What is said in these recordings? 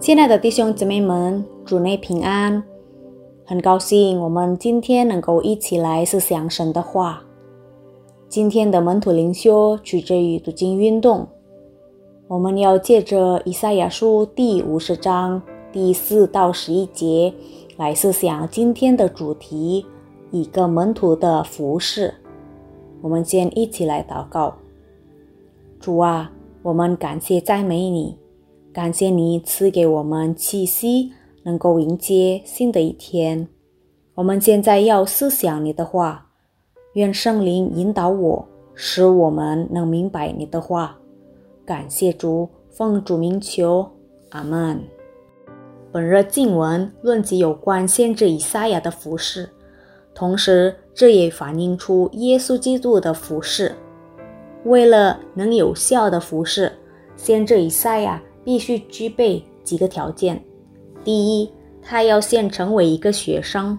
亲爱的弟兄姊妹们，主内平安！很高兴我们今天能够一起来思想神的话。今天的门徒灵修取决于读经运动，我们要借着以赛亚书第五十章第四到十一节来思想今天的主题：一个门徒的服饰。我们先一起来祷告：主啊，我们感谢赞美你，感谢你赐给我们气息，能够迎接新的一天。我们现在要思想你的话。愿圣灵引导我，使我们能明白你的话。感谢主，奉主名求，阿门。本日经文论及有关先知以赛亚的服饰，同时这也反映出耶稣基督的服饰。为了能有效的服饰，先知以赛亚必须具备几个条件：第一，他要先成为一个学生。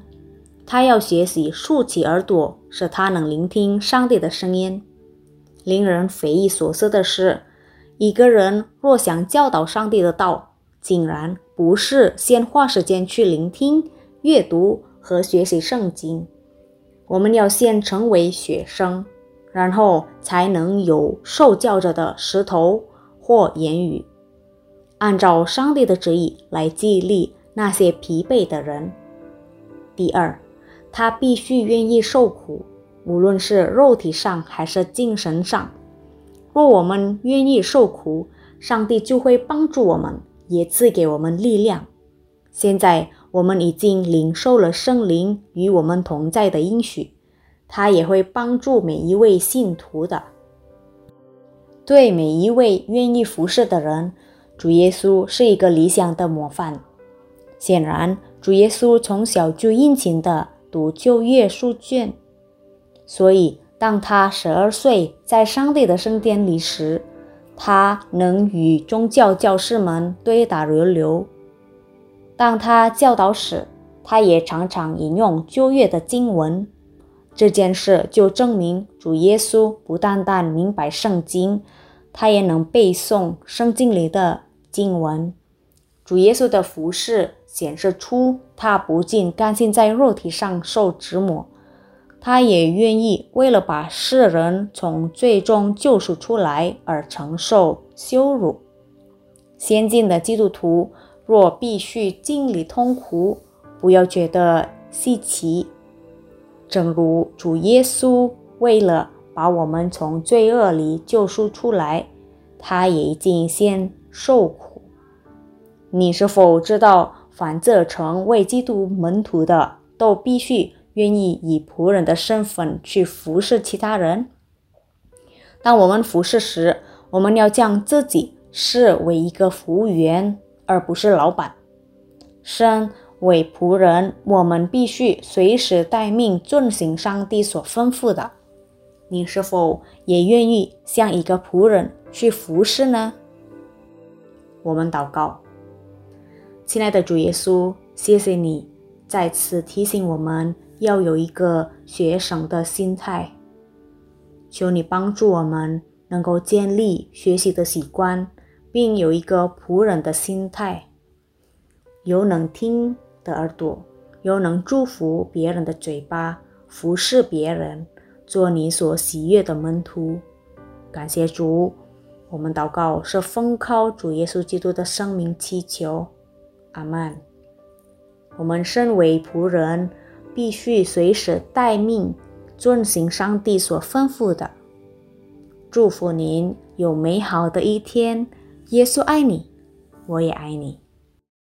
他要学习竖起耳朵，使他能聆听上帝的声音。令人匪夷所思的是，一个人若想教导上帝的道，竟然不是先花时间去聆听、阅读和学习圣经。我们要先成为学生，然后才能有受教者的石头或言语，按照上帝的旨意来激励那些疲惫的人。第二。他必须愿意受苦，无论是肉体上还是精神上。若我们愿意受苦，上帝就会帮助我们，也赐给我们力量。现在我们已经领受了圣灵与我们同在的应许，他也会帮助每一位信徒的。对每一位愿意服侍的人，主耶稣是一个理想的模范。显然，主耶稣从小就殷勤的。读旧约书卷，所以当他十二岁在上帝的圣殿里时，他能与宗教教师们对答如流。当他教导时，他也常常引用旧约的经文。这件事就证明主耶稣不单单明白圣经，他也能背诵圣经里的经文。主耶稣的服饰显示出，他不仅甘心在肉体上受折磨，他也愿意为了把世人从最终救赎出来而承受羞辱。先进的基督徒若必须经历痛苦，不要觉得稀奇。正如主耶稣为了把我们从罪恶里救赎出来，他也已经先受苦。你是否知道，凡这成为基督门徒的，都必须愿意以仆人的身份去服侍其他人？当我们服侍时，我们要将自己视为一个服务员，而不是老板。身为仆人，我们必须随时待命，遵行上帝所吩咐的。你是否也愿意像一个仆人去服侍呢？我们祷告。亲爱的主耶稣，谢谢你再次提醒我们要有一个学生的心态。求你帮助我们能够建立学习的习惯，并有一个仆人的心态，有能听的耳朵，有能祝福别人的嘴巴，服侍别人，做你所喜悦的门徒。感谢主，我们祷告是奉靠主耶稣基督的生命祈求。阿曼，我们身为仆人，必须随时待命，遵行上帝所吩咐的。祝福您有美好的一天。耶稣爱你，我也爱你。